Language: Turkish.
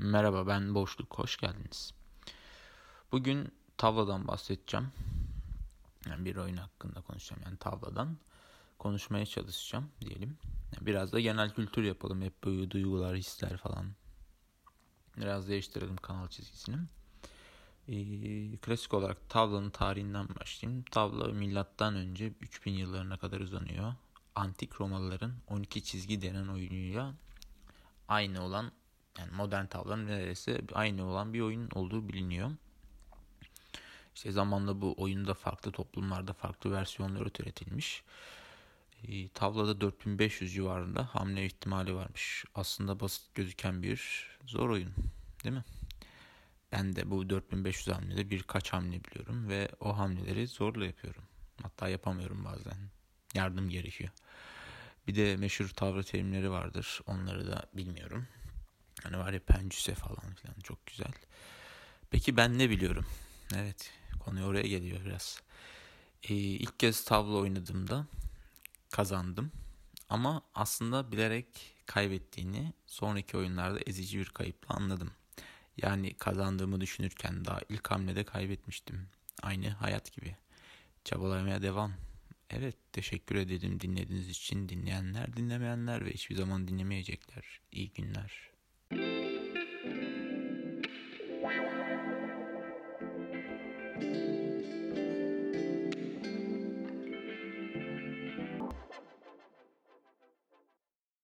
Merhaba ben Boşluk, hoş geldiniz. Bugün tavladan bahsedeceğim. Yani bir oyun hakkında konuşacağım yani tavladan. Konuşmaya çalışacağım diyelim. Yani biraz da genel kültür yapalım. Hep böyle duygular, hisler falan. Biraz değiştirelim kanal çizgisini. Ee, klasik olarak tavlanın tarihinden başlayayım. Tavla milattan önce 3000 yıllarına kadar uzanıyor. Antik Romalıların 12 çizgi denen oyunuyla aynı olan yani modern tavlanın neredeyse aynı olan bir oyun olduğu biliniyor. İşte zamanla bu oyunda farklı toplumlarda farklı versiyonları türetilmiş. E, tavlada 4500 civarında hamle ihtimali varmış. Aslında basit gözüken bir zor oyun değil mi? Ben de bu 4500 hamlede birkaç hamle biliyorum ve o hamleleri zorla yapıyorum. Hatta yapamıyorum bazen. Yardım gerekiyor. Bir de meşhur tavla terimleri vardır. Onları da bilmiyorum. Hani var ya pencüse falan filan çok güzel. Peki ben ne biliyorum? Evet konu oraya geliyor biraz. Ee, ilk kez tavla oynadığımda kazandım. Ama aslında bilerek kaybettiğini sonraki oyunlarda ezici bir kayıpla anladım. Yani kazandığımı düşünürken daha ilk hamlede kaybetmiştim. Aynı hayat gibi. Çabalamaya devam. Evet teşekkür ederim dinlediğiniz için dinleyenler dinlemeyenler ve hiçbir zaman dinlemeyecekler. İyi günler. Bye.